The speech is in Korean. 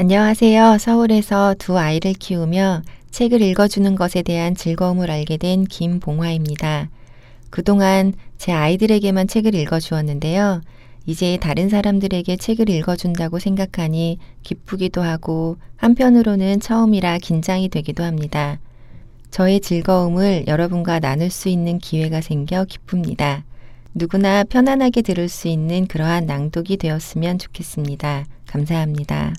안녕하세요. 서울에서 두 아이를 키우며 책을 읽어주는 것에 대한 즐거움을 알게 된 김봉화입니다. 그동안 제 아이들에게만 책을 읽어주었는데요. 이제 다른 사람들에게 책을 읽어준다고 생각하니 기쁘기도 하고 한편으로는 처음이라 긴장이 되기도 합니다. 저의 즐거움을 여러분과 나눌 수 있는 기회가 생겨 기쁩니다. 누구나 편안하게 들을 수 있는 그러한 낭독이 되었으면 좋겠습니다. 감사합니다.